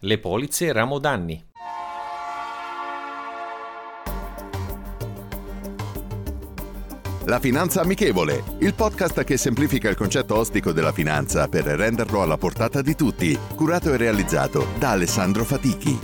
Le polizze ramo danni. La Finanza Amichevole, il podcast che semplifica il concetto ostico della finanza per renderlo alla portata di tutti, curato e realizzato da Alessandro Fatichi.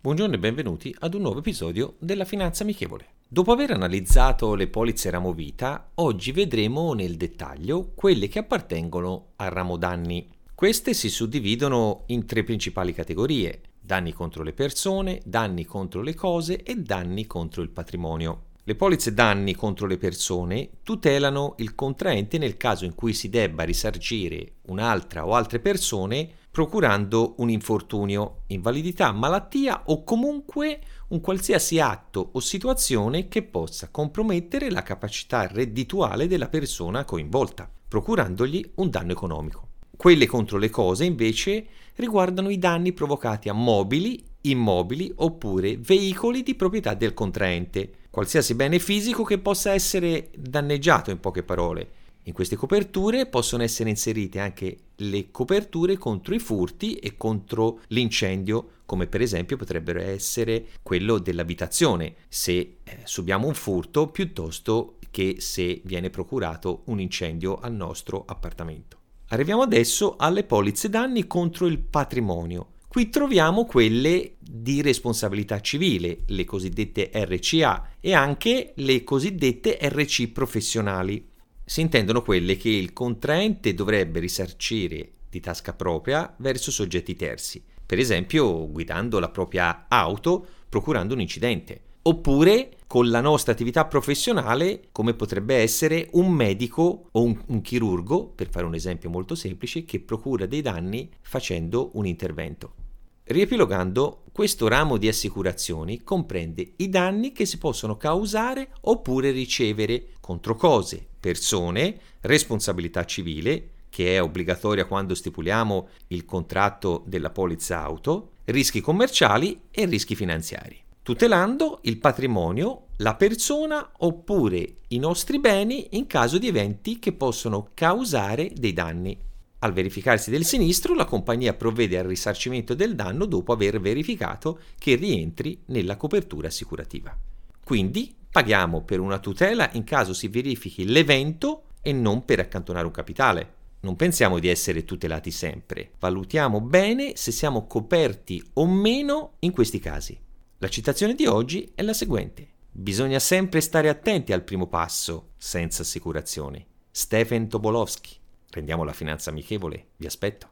Buongiorno e benvenuti ad un nuovo episodio della Finanza Amichevole. Dopo aver analizzato le polizze ramo vita, oggi vedremo nel dettaglio quelle che appartengono al ramo danni. Queste si suddividono in tre principali categorie: danni contro le persone, danni contro le cose e danni contro il patrimonio. Le polizze danni contro le persone tutelano il contraente nel caso in cui si debba risarcire un'altra o altre persone procurando un infortunio, invalidità, malattia o comunque un qualsiasi atto o situazione che possa compromettere la capacità reddituale della persona coinvolta, procurandogli un danno economico. Quelle contro le cose invece riguardano i danni provocati a mobili, immobili oppure veicoli di proprietà del contraente, qualsiasi bene fisico che possa essere danneggiato in poche parole, in queste coperture possono essere inserite anche le coperture contro i furti e contro l'incendio, come per esempio potrebbero essere quello dell'abitazione, se eh, subiamo un furto piuttosto che se viene procurato un incendio al nostro appartamento. Arriviamo adesso alle polizze danni contro il patrimonio. Qui troviamo quelle di responsabilità civile, le cosiddette RCA, e anche le cosiddette RC professionali si intendono quelle che il contraente dovrebbe risarcire di tasca propria verso soggetti terzi, per esempio guidando la propria auto procurando un incidente, oppure con la nostra attività professionale come potrebbe essere un medico o un, un, chirurgo, per fare un esempio molto semplice, che procura dei danni facendo un intervento. Riepilogando, questo ramo di assicurazioni comprende i danni che si possono causare oppure ricevere contro cose, persone, responsabilità civile, che è obbligatoria quando stipuliamo il contratto della polizza auto, rischi commerciali e rischi finanziari, tutelando il patrimonio, la persona oppure i nostri beni in caso di eventi che possono causare dei danni. Al verificarsi del sinistro, la compagnia provvede al risarcimento del danno dopo aver verificato che rientri nella copertura assicurativa. Quindi paghiamo per una tutela in caso si verifichi l'evento e non per accantonare un capitale. Non pensiamo di essere tutelati sempre, valutiamo bene se siamo coperti o meno in questi casi. La citazione di oggi è la seguente. Bisogna sempre stare attenti al primo passo, senza assicurazioni. Stephen Tobolowski Rendiamo la finanza amichevole, vi aspetto.